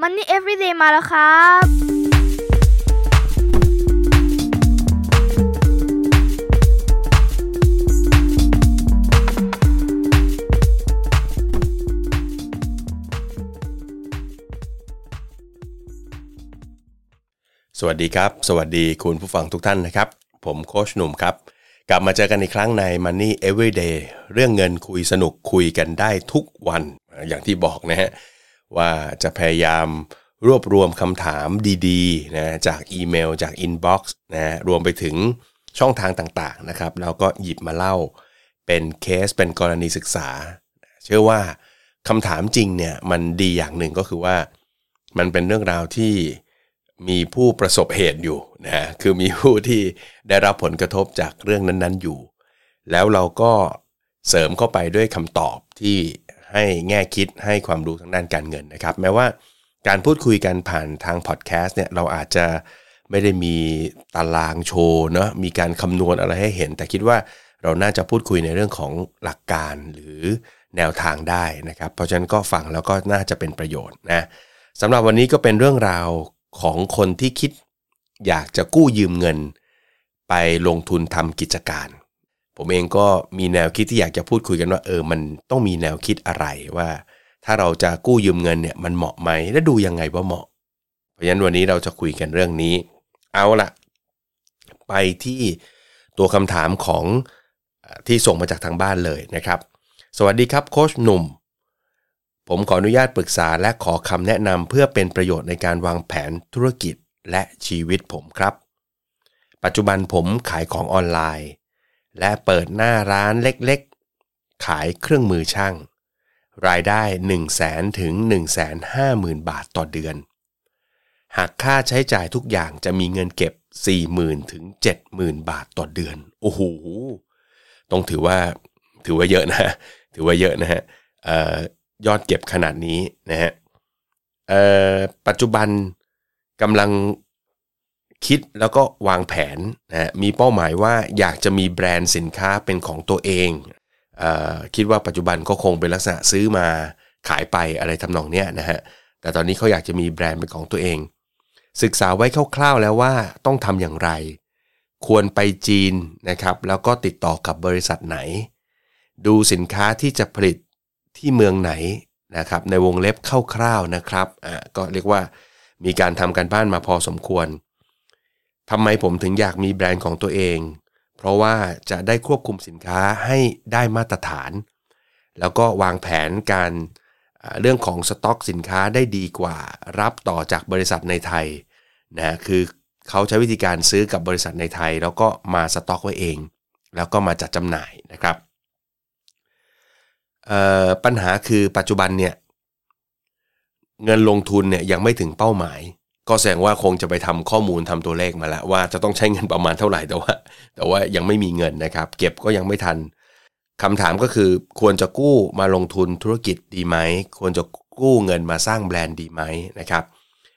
Money Everyday มาแล้วครับ สวัสดีครับ สวัสดีคุณผู้ฟังทุกท่านนะครับ ผมโคชหนุ่มครับ กลับมาเจอกันอีกครั้งใน Money Everyday เรื่องเงินคุยสนุกคุยกันได้ทุกวันอย่างที่บอกนะฮะ ว่าจะพยายามรวบรวมคำถามดีๆนะจากอีเมลจากอินบ็อกซ์นะรวมไปถึงช่องทางต่างๆนะครับแล้วก็หยิบมาเล่าเป็นเคสเป็นกรณีศึกษา เชื่อว่าคำถามจริงเนี่ยมันดีอย่างหนึ่งก็คือว่า มันเป็นเรื่องราวที่มีผู้ประสบเหตุอยู่นะคือมีผู้ที่ได้รับผลกระทบจากเรื่องนั้นๆอยู่ แล้วเราก็เสริมเข้าไปด้วยคำตอบที่ ให้แง่คิดให้ความรู้ทางด้านการเงินนะครับ แม้ว่าการพูดคุยกันผ่านทางพอดแคสต์เนี่ยเราอาจจะไม่ได้มีตารางโชว์เนาะมีการคำนวณอะไรให้เห็น แต่คิดว่าเราน่าจะพูดคุยในเรื่องของหลักการหรือแนวทางได้นะครับ เพราะฉะนั้นก็ฟังแล้วก็น่าจะเป็นประโยชน์นะสำหรับวันนี้ก็เป็นเรื่องราวของคนที่คิดอยากจะกู้ยืมเงิน ไปลงทุนทำกิจการ ผมเองก็มีแนวคิดที่อยากจะพูดคุยกันว่าเออมันต้องมีแนวคิดอะไรว่า ถ้าเราจะกู้ยืมเงินเนี่ยมันเหมาะไหมและดูยังไงว่าเหมาะ เพราะฉะนั้นวันนี้เราจะคุยกันเรื่องนี้ เอาละไปที่ตัวคำถามของที่ส่งมาจากทางบ้านเลยนะครับ สวัสดีครับโค้ชหนุ่ม ผมขออนุญาตปรึกษาและขอคำแนะนำเพื่อเป็นประโยชน์ในการวางแผนธุรกิจและชีวิตผมครับ ปัจจุบันผมขายของออนไลน์ และเปิดหน้าร้านเล็กๆ ขายเครื่องมือช่าง รายได้ 1 0 0 0 0แสนถึง1 5 0 0 0 0 บาทต่อเดือน หากค่าใช้จ่ายทุกอย่างจะมีเงินเก็บ 40,000ถึง70,000 บาทต่อเดือน โอ้โห ต้องถือว่าถือว่าเยอะนะ ถือว่าเยอะนะฮะยอดเก็บขนาดนี้นะฮะปัจจุบันกำลัง คิดแล้วก็วางแผนนะมีเป้าหมายว่าอยากจะมีแบรนด์สินค้าเป็นของตัวเองเออคิดว่าปัจจุบันก็คงเป็นลักษณะซื้อมาขายไปอะไรทำนองเนี้ยนะฮะแต่ตอนนี้เขาอยากจะมีแบรนด์เป็นของตัวเอง ศึกษาไว้คร่าวๆแล้วว่าต้องทำอย่างไร ควรไปจีนนะครับแล้วก็ติดต่อกับบริษัทไหน ดูสินค้าที่จะผลิตที่เมืองไหนนะครับในวงเล็บคร่าวๆนะครับอ่าก็เรียกว่ามีการทำการบ้านมาพอสมควร ทำไมผมถึงอยากมีแบรนด์ของตัวเอง เพราะว่าจะได้ควบคุมสินค้าให้ได้มาตรฐาน แล้วก็วางแผนการเรื่องของสต็อกสินค้าได้ดีกว่ารับต่อจากบริษัทในไทยนะคือเขาใช้วิธีการซื้อกับบริษัทในไทย แล้วก็มาสต็อกไว้เอง แล้วก็มาจัดจำหน่ายนะครับเอ่อปัญหาคือปัจจุบันเนี่ยเงินลงทุนเนี่ยยังไม่ถึงเป้าหมาย ก็แสดงว่าคงจะไปทำข้อมูลทำตัวเลขมาแล้วว่าจะต้องใช้เงินประมาณเท่าไหร่แต่ว่า แต่ว่ายังไม่มีเงินนะครับ เก็บก็ยังไม่ทันคำถามก็คือควรจะกู้มาลงทุนธุรกิจดีไหม ควรจะกู้เงินมาสร้างแบรนด์ดีไหมนะครับ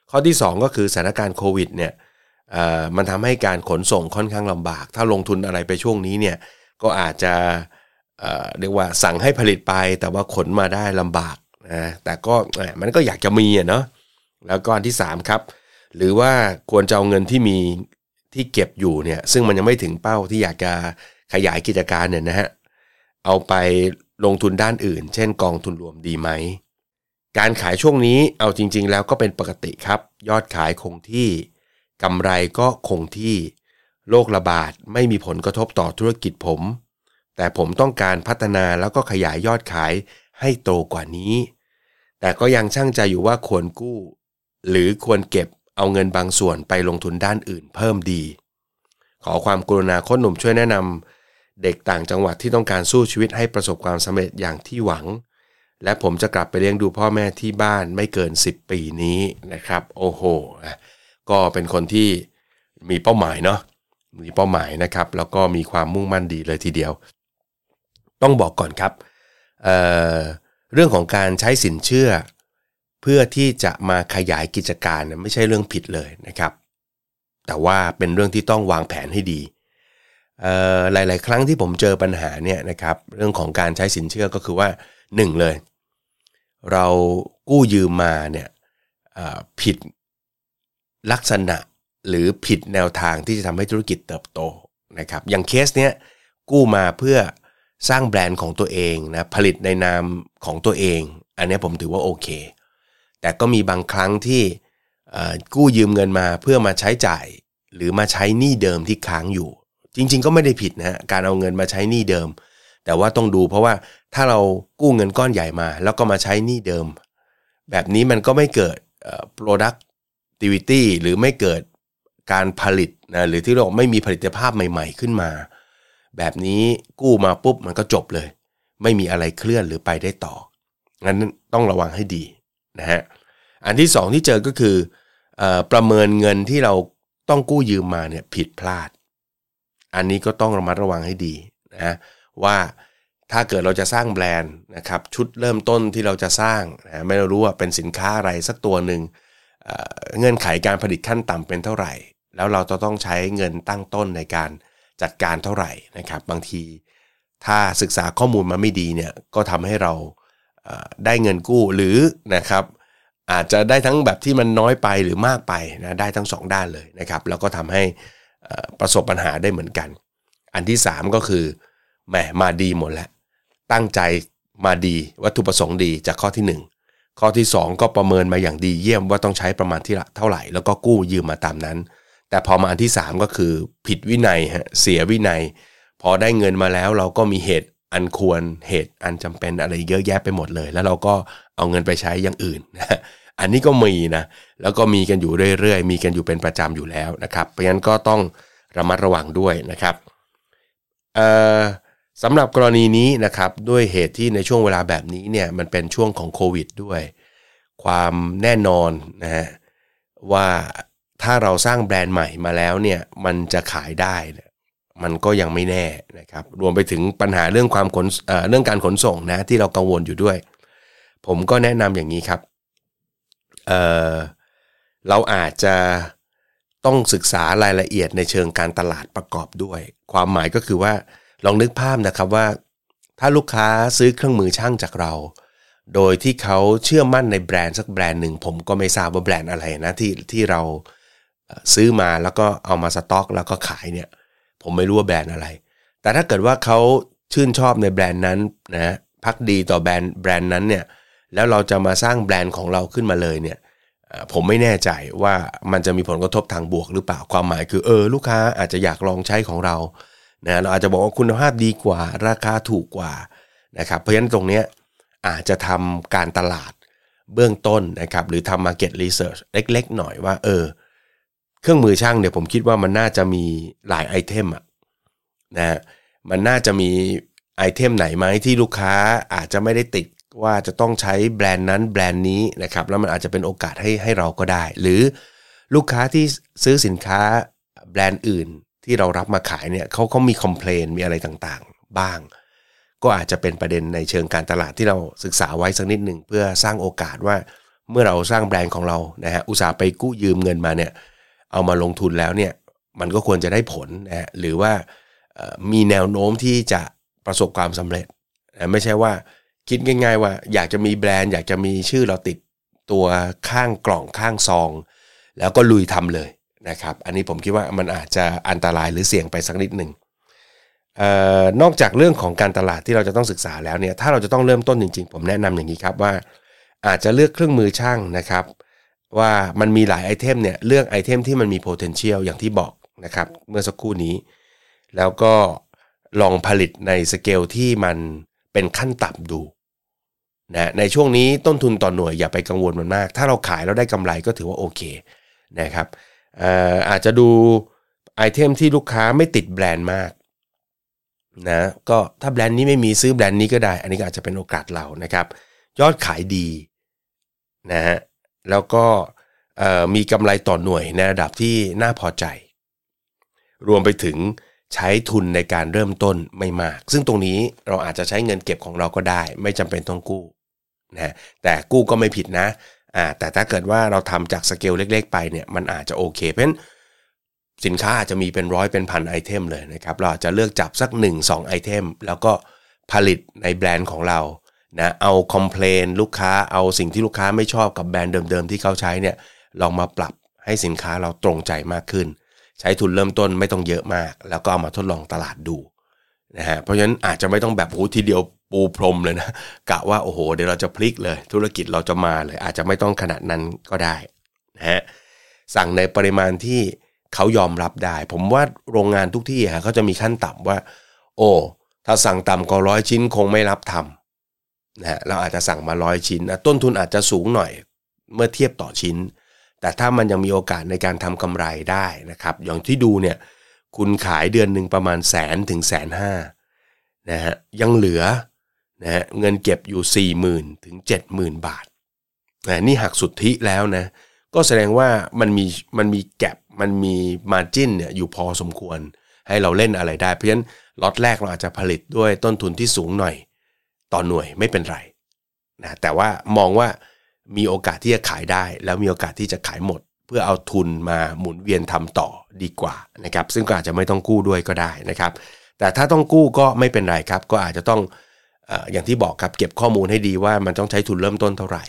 ข้อที่ 2 ก็คือสถานการณ์โควิดเนี่ยมันทำให้การขนส่งค่อนข้างลำบาก ถ้าลงทุนอะไรไปช่วงนี้เนี่ยก็อาจจะเเรียกว่าสั่งให้ผลิตไปแต่ว่าขนมาได้ลำบากนะแต่ก็มันก็อยากจะมีอะเนาะ แล้วก็อันที่3ครับหรือว่าควรจะเอาเงินที่มีที่เก็บอยู่เนี่ยซึ่งมันยังไม่ถึงเป้าที่อยากจะขยายกิจการเนี่ยนะฮะเอาไปลงทุนด้านอื่น เช่นกองทุนรวมดีไหม การขายช่วงนี้เอาจริง ๆ แล้วก็เป็นปกติครับ ยอดขายคงที่กำไรก็คงที่โรคระบาดไม่มีผลกระทบต่อธุรกิจผม แต่ผมต้องการพัฒนาแล้วก็ขยายยอดขายให้โตกว่านี้ แต่ก็ยังช่างใจอยู่ว่าควรกู้ หรือควรเก็บเอาเงินบางส่วนไปลงทุนด้านอื่นเพิ่มดี ขอความกรุณาโค้ชหนุ่มช่วยแนะนำเด็กต่างจังหวัดที่ต้องการสู้ชีวิตให้ประสบความสำเร็จอย่างที่หวัง และผมจะกลับไปเลี้ยงดูพ่อแม่ที่บ้านไม่เกิน 10 ปีนี้นะครับ โอ้โหอะก็เป็นคนที่มีเป้าหมายเนาะมีเป้าหมายนะครับ แล้วก็มีความมุ่งมั่นดีเลยทีเดียว ต้องบอกก่อนครับเเรื่องของการใช้สินเชื่อ เพื่อที่จะมาขยายกิจการไม่ใช่เรื่องผิดเลยนะครับ แต่ว่าเป็นเรื่องที่ต้องวางแผนให้ดีหลาย ๆ ครั้งที่ผมเจอปัญหาเนี่ยนะครับเรื่องของการใช้สินเชื่อก็คือว่าหนึ่งเลย เรากู้ยืมมาเนี่ยผิดลักษณะหรือผิดแนวทางที่จะทำให้ธุรกิจเติบโตนะครับอย่างเคสเนี้ยกู้มาเพื่อสร้างแบรนด์ของตัวเองนะผลิตในนามของตัวเอง อันนี้ผมถือว่าโอเค แต่ก็มีบางครั้งที่กู้ยืมเงินมาเพื่อมาใช้จ่าย หรือมาใช้หนี้เดิมที่ค้างอยู่ จริง ๆ ก็ไม่ได้ผิดนะการเอาเงินมาใช้หนี้เดิม แต่ว่าต้องดูเพราะว่าถ้าเรากู้เงินก้อนใหญ่มา แล้วก็มาใช้หนี้เดิม แบบนี้มันก็ไม่เกิด productivity หรือไม่เกิดการผลิตนะหรือที่เราไม่มีผลิตภาพใหม่ ๆ ขึ้นมา แบบนี้กู้มาปุ๊บมันก็จบเลย ไม่มีอะไรเคลื่อนหรือไปได้ต่องั้นต้องระวังให้ดี นะฮะอันที่สองที่เจอก็คืออประเมินเงินที่เราต้องกู้ยืมมาเนี่ยผิดพลาด อันนี้ก็ต้องระมัดระวังให้ดีนะว่าถ้าเกิดเราจะสร้างแบรนด์นะครับชุดเริ่มต้นที่เราจะสร้างนะไม่รู้ว่าเป็นสินค้าอะไรสักตัวหนึ่งเงื่อนไขการผลิตขั้นต่ำเป็นเท่าไหร่ แล้วเราจะต้องใช้เงินตั้งต้นในการจัดการเท่าไหร่นะครับ บางที ถ้าศึกษาข้อมูลมาไม่ดีเนี่ยก็ทำให้เรา ได้เงินกู้หรือนะครับอาจจะได้ทั้งแบบที่มันน้อยไปหรือมากไปนะได้ทั้ง 2 ด้านเลยนะครับ แล้วก็ทำให้ประสบปัญหาได้เหมือนกัน อันที่ 3 ก็คือแหมมาดีหมดแล้ว ตั้งใจมาดีวัตถุประสงค์ดีจากข้อที่ 1 ข้อที่ 2 ก็ประเมินมาอย่างดีเยี่ยมว่าต้องใช้ประมาณที่เท่าไหร่ แล้วก็กู้ยืมมาตามนั้น แต่พอมาอันที่ 3 ก็คือผิดวินัยฮะเสียวินัย พอได้เงินมาแล้วเราก็มีเหตุ อันควรเหตุอันจำเป็นอะไรเยอะแยะไปหมดเลย แล้วเราก็เอาเงินไปใช้อย่างอื่นนะอันนี้ก็มีนะแล้วก็มีกันอยู่เรื่อยๆ มีกันอยู่เป็นประจำอยู่แล้วนะครับเพราะฉะนั้นก็ต้องระมัดระวังด้วยนะครับสำหรับกรณีนี้นะครับด้วยเหตุที่ในช่วงเวลาแบบนี้เนี่ยมันเป็นช่วงของโควิดด้วย ความแน่นอนนะฮะว่าถ้าเราสร้างแบรนด์ใหม่มาแล้วเนี่ยมันจะขายได้ มันก็ยังไม่แน่นะครับ รวมไปถึงปัญหาเรื่องความขนเรื่องการขนส่งนะที่เรากังวลอยู่ด้วย ผมก็แนะนำอย่างนี้ครับเเราอาจจะต้องศึกษารายละเอียดในเชิงการตลาดประกอบด้วย ความหมายก็คือว่าลองนึกภาพนะครับว่า ถ้าลูกค้าซื้อเครื่องมือช่างจากเรา โดยที่เขาเชื่อมั่นในแบรนด์สักแบรนด์หนึ่งผมก็ไม่ทราบว่าแบรนด์อะไรนะที่ที่เราซื้อมาแล้วก็เอามาสต็อก แล้วก็ขายเนี่ย ผมไม่รู้ว่าแบรนด์อะไร แต่ถ้าเกิดว่าเขาชื่นชอบในแบรนด์นั้นนะพักดีต่อแบรนด์แบรนด์นั้นเนี่ยแล้วเราจะมาสร้างแบรนด์ของเราขึ้นมาเลยเนี่ยผมไม่แน่ใจว่ามันจะมีผลกระทบทางบวกหรือเปล่าความหมายคือเออลูกค้าอาจจะอยากลองใช้ของเรานะเราอาจจะบอกว่าคุณภาพดีกว่า ราคาถูกกว่านะครับเพราะฉะนั้นตรงนี้อาจจะทำการตลาดเบื้องต้นนะครับหรือทำ market research เล็กๆ หน่อยว่าเออ เครื่องมือช่างเนี่ยผมคิดว่ามันน่าจะมีหลาย item อะนะมันน่าจะมี item ไหนไหมที่ลูกค้าอาจจะไม่ได้ติดว่าจะต้องใช้แบรนด์นั้นแบรนด์นี้นะครับแล้วมันอาจจะเป็นโอกาสให้ให้เราก็ได้ หรือลูกค้าที่ซื้อสินค้าแบรนด์อื่นที่เรารับมาขายเนี่ยเขาเขามี complain มีอะไรต่างๆ บ้าง ก็อาจจะเป็นประเด็นในเชิงการตลาดที่เราศึกษาไว้สักนิดหนึ่งเพื่อสร้างโอกาสว่าเมื่อเราสร้างแบรนด์ของเรานะฮะอุตสาห์ไปกู้ยืมเงินมาเนี่ย เอามาลงทุนแล้วเนี่ยมันก็ควรจะได้ผลนะฮะหรือว่ามีแนวโน้มที่จะประสบความสำเร็จนะไม่ใช่ว่าคิดง่ายๆว่า อยากจะมีแบรนด์ อยากจะมีชื่อเราติดตัวข้างกล่องข้างซอง แล้วก็ลุยทำเลยนะครับ อันนี้ผมคิดว่ามันอาจจะอันตรายหรือเสี่ยงไปสักนิดหนึ่งนอกจากเรื่องของการตลาดที่เราจะต้องศึกษาแล้วเนี่ยถ้าเราจะต้องเริ่มต้นจริง ๆ ผมแนะนำอย่างนี้ครับว่า อาจจะเลือกเครื่องมือช่างนะครับ ว่ามันมีหลาย item เนี่ยเลือก item ที่มันมี potential อย่างที่บอกนะครับเมื่อสักครู่นี้ แล้วก็ลองผลิตในสเกลที่มันเป็นขั้นต่ำดูนะในช่วงนี้ต้นทุนต่อหน่วยอย่าไปกังวลมันมาก ถ้าเราขายแล้วได้กำไรก็ถือว่าโอเคนะครับอาจจะดูไอเทมที่ลูกค้าไม่ติดแบรนด์มากนะก็ถ้าแบรนด์นี้ไม่มีซื้อแบรนด์นี้ก็ได้ อันนี้ก็อาจจะเป็นโอกาสเรานะครับ ยอดขายดีนะฮะ แล้วก็มีกำไรต่อหน่วยในระดับที่น่าพอใจ รวมไปถึงใช้ทุนในการเริ่มต้นไม่มาก ซึ่งตรงนี้เราอาจจะใช้เงินเก็บของเราก็ได้ ไม่จำเป็นต้องกู้นะแต่กู้ก็ไม่ผิดนะอ่าแต่ถ้าเกิดว่าเราทำจากสเกลเล็ก ๆ ไปเนี่ยมันอาจจะโอเค เพราะสินค้าอาจจะมีเป็นร้อยเป็นพัน item เลยนะครับ เราจะเลือกจับสัก 1-2 item แล้วก็ผลิตในแบรนด์ของเรา นะเอา complain ลูกค้าเอาสิ่งที่ลูกค้าไม่ชอบกับแบรนด์เดิมๆที่เขาใช้เนี่ยลองมาปรับให้สินค้าเราตรงใจมากขึ้น ใช้ทุนเริ่มต้นไม่ต้องเยอะมาก แล้วก็เอามาทดลองตลาดดูนะฮะเพราะฉะนั้นอาจจะไม่ต้องแบบโอ้ทีเดียวปูพรมเลยนะกะว่าโอ้โหเดี๋ยวเราจะพลิกเลย ธุรกิจเราจะมาเลย อาจจะไม่ต้องขนาดนั้นก็ได้นะฮะสั่งในปริมาณที่เขายอมรับได้ ผมว่าโรงงานทุกที่ฮะเขาจะมีขั้นต่ำว่า โอ้ถ้าสั่งต่ำกว่าร้อยชิ้นคงไม่รับทำ นะฮะเราอาจจะสั่งมาร้อยชิ้นนะต้นทุนอาจจะสูงหน่อยเมื่อเทียบต่อชิ้น แต่ถ้ามันยังมีโอกาสในการทำกำไรได้นะครับ อย่างที่ดูเนี่ยคุณขายเดือนหนึ่งประมาณแสนถึงแสนห้านะฮะยังเหลือนะฮะเงินเก็บอยู่ 4 0,000ถึง 70,000 บาทนะนี่หักสุทธิแล้วนะก็แสดงว่ามันมีมันมีแก็บมันมีมาจิ้นเนี่ยอยู่พอสมควรให้เราเล่นอะไรได้ เพราะฉะนั้นล็อตแรกเราอาจจะผลิตด้วยต้นทุนที่สูงหน่อย ต่อหน่วยไม่เป็นไรนะแต่ว่ามองว่ามีโอกาสที่จะขายได้ แล้วมีโอกาสที่จะขายหมด เพื่อเอาทุนมาหมุนเวียนทำต่อดีกว่านะครับซึ่งก็อาจจะไม่ต้องกู้ด้วยก็ได้นะครับ แต่ถ้าต้องกู้ก็ไม่เป็นไรครับ ก็อาจจะต้องอย่างที่บอกครับเก็บข้อมูลให้ดีว่ามันต้องใช้ทุนเริ่มต้นเท่าไหร่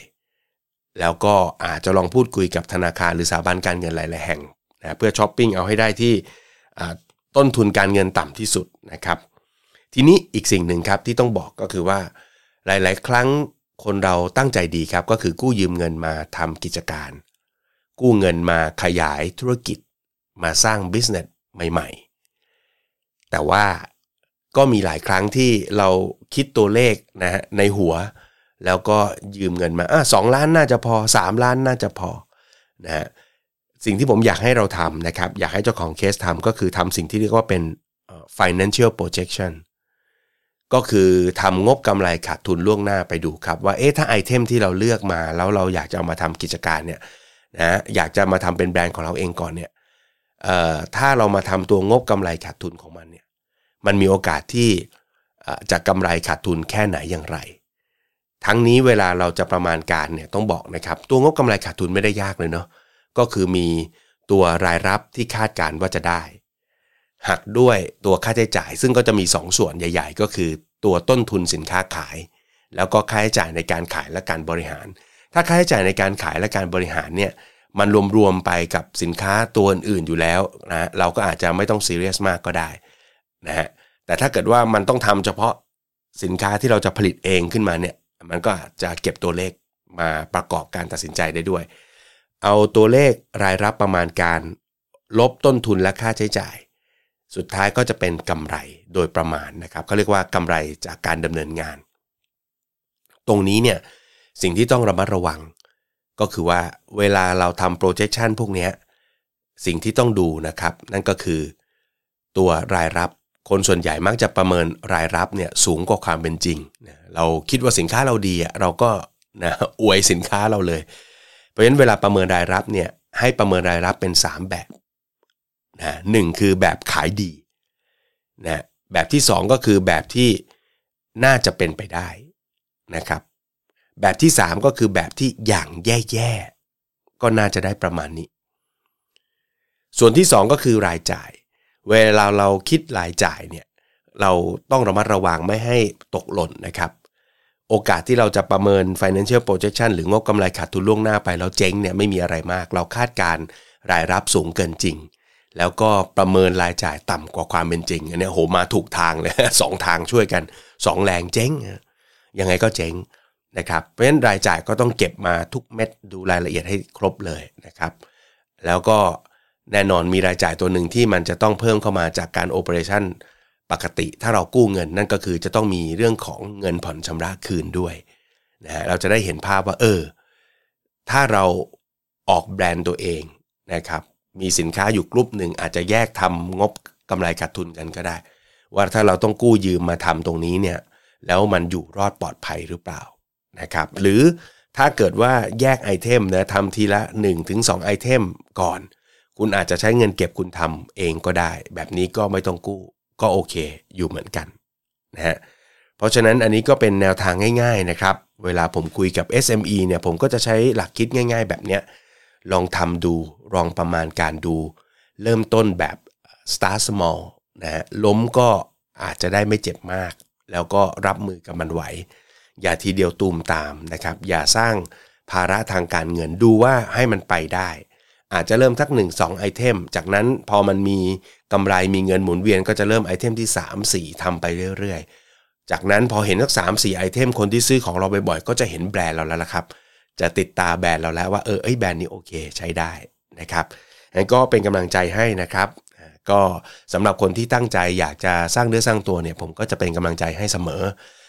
แล้วก็อาจจะลองพูดคุยกับธนาคารหรือสถาบันการเงินหลาย ๆ แห่งนะเพื่อช้อปปิ้งเอาให้ได้ที่ต้นทุนการเงินต่ำที่สุดนะครับ ทีนี้อีกสิ่งหนึ่งครับที่ต้องบอกก็คือว่า หลาย ๆ ครั้งคนเราตั้งใจดีครับ ก็คือกู้ยืมเงินมาทำกิจการ กู้เงินมาขยายธุรกิจ มาสร้างบิสเนสใหม่ ๆ แต่ว่าก็มีหลายครั้งที่เราคิดตัวเลขนะฮะในหัว แล้วก็ยืมเงินมาอะสองล้านน่าจะพอ 3 ล้านน่าจะพอนะฮะสิ่งที่ผมอยากให้เราทำนะครับ อยากให้เจ้าของเคสทำก็คือทำสิ่งที่เรียกว่าเป็น financial projection ก็คือทำงบกำไรขาดทุนล่วงหน้าไปดูครับว่าเอ๊ะถ้าไอเทมที่เราเลือกมา แล้วเราอยากจะเอามาทำกิจการเนี่ยนะอยากจะมาทำเป็นแบรนด์ของเราเองก่อนเนี่ยเอ่อถ้าเรามาทำตัวงบกำไรขาดทุนของมันเนี่ยมันมีโอกาสที่จะกำไรขาดทุนแค่ไหนอย่างไร ทั้งนี้เวลาเราจะประมาณการเนี่ยต้องบอกนะครับตัวงบกำไรขาดทุนไม่ได้ยากเลยเนาะก็คือมีตัวรายรับที่คาดการว่าจะได้ หักด้วยตัวค่าใช้จ่าย ซึ่งก็จะมี 2 ส่วนใหญ่ ๆ ก็คือตัวต้นทุนสินค้าขาย แล้วก็ค่าใช้จ่ายในการขายและการบริหาร ถ้าค่าใช้จ่ายในการขายและการบริหารเนี่ยมันรวมๆไปกับสินค้าตัวอื่นอยู่แล้วนะเราก็อาจจะไม่ต้องซีเรียสมากก็ได้นะฮะแต่ถ้าเกิดว่ามันต้องทำเฉพาะสินค้าที่เราจะผลิตเองขึ้นมาเนี่ยมันก็อาจจะเก็บตัวเลขมาประกอบการตัดสินใจได้ด้วย เอาตัวเลขรายรับประมาณการ ลบต้นทุนและค่าใช้จ่าย สุดท้ายก็จะเป็นกำไรโดยประมาณนะครับเขาเรียกว่ากำไรจากการดำเนินงาน ตรงนี้เนี่ยสิ่งที่ต้องระมัดระวัง ก็คือว่าเวลาเราทำ projection พวกนี้สิ่งที่ต้องดูนะครับ นั่นก็คือ ตัวรายรับคนส่วนใหญ่มักจะประเมินรายรับเนี่ยสูงกว่าความเป็นจริง เราคิดว่าสินค้าเราดีเราก็นะอวยสินค้าเราเลย เพราะฉะนั้นเวลาประเมินรายรับเนี่ยให้ประเมินรายรับเป็น 3 แบบ นะหนึ่งคือแบบขายดีนะแบบที่ 2 ก็คือแบบที่น่าจะเป็นไปได้นะครับ แบบที่ 3 ก็คือแบบที่อย่างแย่ๆก็น่าจะได้ประมาณนี้ ส่วนที่ 2 ก็คือรายจ่าย เวลาเราคิดรายจ่ายเนี่ยเราต้องระมัดระวังไม่ให้ตกหล่นนะครับ โอกาสที่เราจะประเมิน financial projection หรืองบกำไรขาดทุนล่วงหน้าไปแล้วเจ๊งเนี่ยไม่มีอะไรมาก เราคาดการรายรับสูงเกินจริง แล้วก็ประเมินรายจ่ายต่ำกว่าความเป็นจริง อันนี้โหมาถูกทางเลยสองทางช่วยกันสองแรงเจ๊งยังไงก็เจ๊งนะครับเพราะฉะนั้นรายจ่ายก็ต้องเก็บมาทุกเม็ดดูรายละเอียดให้ครบเลยนะครับ แล้วก็แน่นอนมีรายจ่ายตัวหนึ่งที่มันจะต้องเพิ่มเข้ามาจากการโอเปอเรชั่นปกติถ้าเรากู้เงินนั่นก็คือจะต้องมีเรื่องของเงินผ่อนชำระคืนด้วยนะฮะเราจะได้เห็นภาพว่าเออ ถ้าเราออกแบรนด์ตัวเองนะครับ มีสินค้าอยู่กลุ่มหนึ่งอาจจะแยกทำงบกำไรขาดทุนกันก็ได้ ว่าถ้าเราต้องกู้ยืมมาทำตรงนี้เนี่ยแล้วมันอยู่รอดปลอดภัยหรือเปล่านะครับหรือถ้าเกิดว่าแยกไอเทมนะทำทีละ 1-2 ไอเทมก่อน คุณอาจจะใช้เงินเก็บคุณทำเองก็ได้ แบบนี้ก็ไม่ต้องกู้ก็โอเคอยู่เหมือนกันนะฮะเพราะฉะนั้นอันนี้ก็เป็นแนวทางง่ายๆนะครับ เวลาผมคุยกับ SME เนี่ยผมก็จะใช้หลักคิดง่าย ๆ แบบเนี้ย ลองทำดูลองประมาณการดู เริ่มต้นแบบ start small นะฮะล้มก็อาจจะได้ไม่เจ็บมาก แล้วก็รับมือกับมันไหว อย่าทีเดียวตูมตามนะครับ อย่าสร้างภาระทางการเงินดูว่าให้มันไปได้ อาจจะเริ่มสัก 1 2 item จากนั้นพอมันมีกำไรมีเงินหมุนเวียนก็จะเริ่ม item ที่ 3 4ทำไปเรื่อยๆ จากนั้นพอเห็นสักสามสี่ item คนที่ซื้อของเราบ่อยๆก็จะเห็นแบรนด์เราแล้วละครับ จะติดตาแบรนด์เราแล้วว่าเออไอแบรนด์นี้โอเคใช้ได้นะครับงั้นก็เป็นกำลังใจให้นะครับก็สำหรับคนที่ตั้งใจอยากจะสร้างเนื้อสร้างตัวเนี่ยผมก็จะเป็นกำลังใจให้เสมอ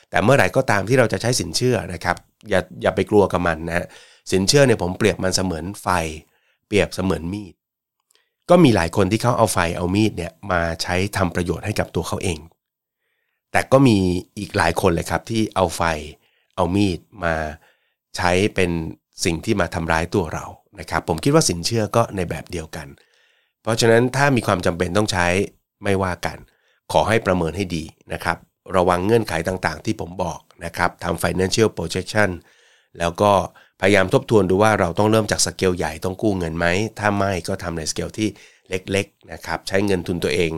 แต่เมื่อไหร่ก็ตามที่เราจะใช้สินเชื่อนะครับอย่าอย่าไปกลัวกับมันนะสินเชื่อเนี่ยผมเปรียบมันเสมือนไฟ เปรียบเสมือนมีด ก็มีหลายคนที่เขาเอาไฟเอามีดเนี่ยมาใช้ทำประโยชน์ให้กับตัวเขาเอง แต่ก็มีอีกหลายคนเลยครับที่เอาไฟเอามีดมา ใช้เป็นสิ่งที่มาทำร้ายตัวเรานะครับผมคิดว่าสินเชื่อก็ในแบบเดียวกัน เพราะฉะนั้นถ้ามีความจำเป็นต้องใช้ไม่ว่ากัน ขอให้ประเมินให้ดีนะครับระวังเงื่อนไขต่างๆ ที่ผมบอกนะครับทำ financial projection แล้วก็พยายามทบทวนดูว่าเราต้องเริ่มจากสเกลใหญ่ต้องกู้เงินไหม ถ้าไม่ก็ทำในสเกลที่เล็กๆนะครับใช้เงินทุนตัวเอง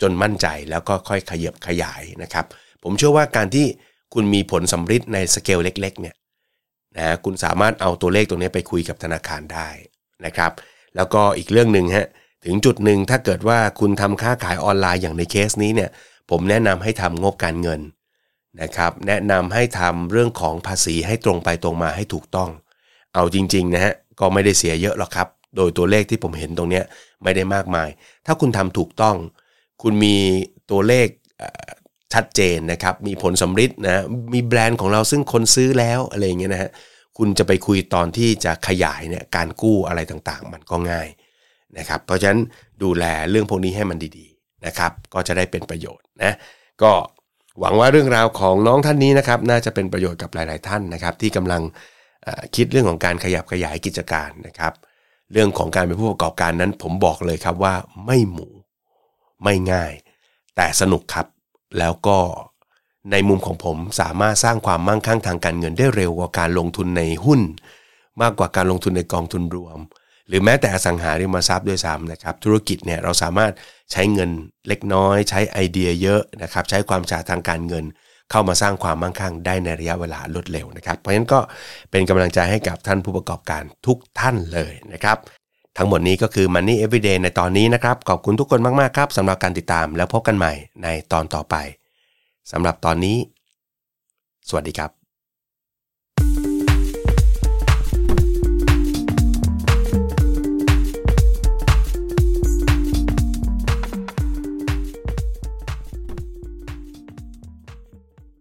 จนมั่นใจแล้วก็ค่อยขยับขยายนะครับผมเชื่อว่าการที่คุณมีผลสัมฤทธิ์ในสเกลเล็กๆเนี่ย นะคุณสามารถเอาตัวเลขตรงนี้ไปคุยกับธนาคารได้นะครับ แล้วก็อีกเรื่องหนึ่งฮะถึงจุดหนึ่งถ้าเกิดว่าคุณทำค้าขายออนไลน์อย่างในเคสนี้เนี่ยผมแนะนำให้ทำงบการเงินนะครับ แนะนำให้ทำเรื่องของภาษีให้ตรงไปตรงมาให้ถูกต้อง เอาจริงๆนะฮะก็ไม่ได้เสียเยอะหรอกครับ โดยตัวเลขที่ผมเห็นตรงนี้ไม่ได้มากมาย ถ้าคุณทำถูกต้อง คุณมีตัวเลข ชัดเจนนะครับ มีผลสำฤทธิ์นะมีแบรนด์ของเราซึ่งคนซื้อแล้วอะไรเงี้ยนะฮะคุณจะไปคุยตอนที่จะขยายเนี่ยการกู้อะไรต่างๆ มันก็ง่ายนะครับเพราะฉะนั้นดูแลเรื่องพวกนี้ให้มันดีๆนะครับ ก็จะได้เป็นประโยชน์นะก็หวังว่าเรื่องราวของน้องท่านนี้นะครับน่าจะเป็นประโยชน์กับหลาย ๆ ท่านนะครับ ที่กำลังคิดเรื่องของการขยับขยายกิจการนะครับ เรื่องของการเป็นผู้ประกอบการนั้น ผมบอกเลยครับว่าไม่หมูไม่ง่าย แต่สนุกครับ แล้วก็ในมุมของผมสามารถสร้างความมั่งคั่งทางการเงินได้เร็วกว่าการลงทุนในหุ้น มากกว่าการลงทุนในกองทุนรวม หรือแม้แต่อสังหาริมทรัพย์ด้วยซ้ำนะครับ ธุรกิจเนี่ยเราสามารถใช้เงินเล็กน้อย ใช้ไอเดียเยอะนะครับ ใช้ความฉลาดทางการเงิน เข้ามาสร้างความมั่งคั่งได้ในระยะเวลารวดเร็วนะครับ เพราะฉะนั้นก็เป็นกำลังใจให้กับท่านผู้ประกอบการทุกท่านเลยนะครับ ทั้งหมดนี้ก็คือ Money Everyday ในตอนนี้นะครับ ขอบคุณทุกคนมาก ๆ ครับสำหรับการติดตามแล้วพบกันใหม่ในตอนต่อไปสำหรับตอนนี้ สวัสดีครับ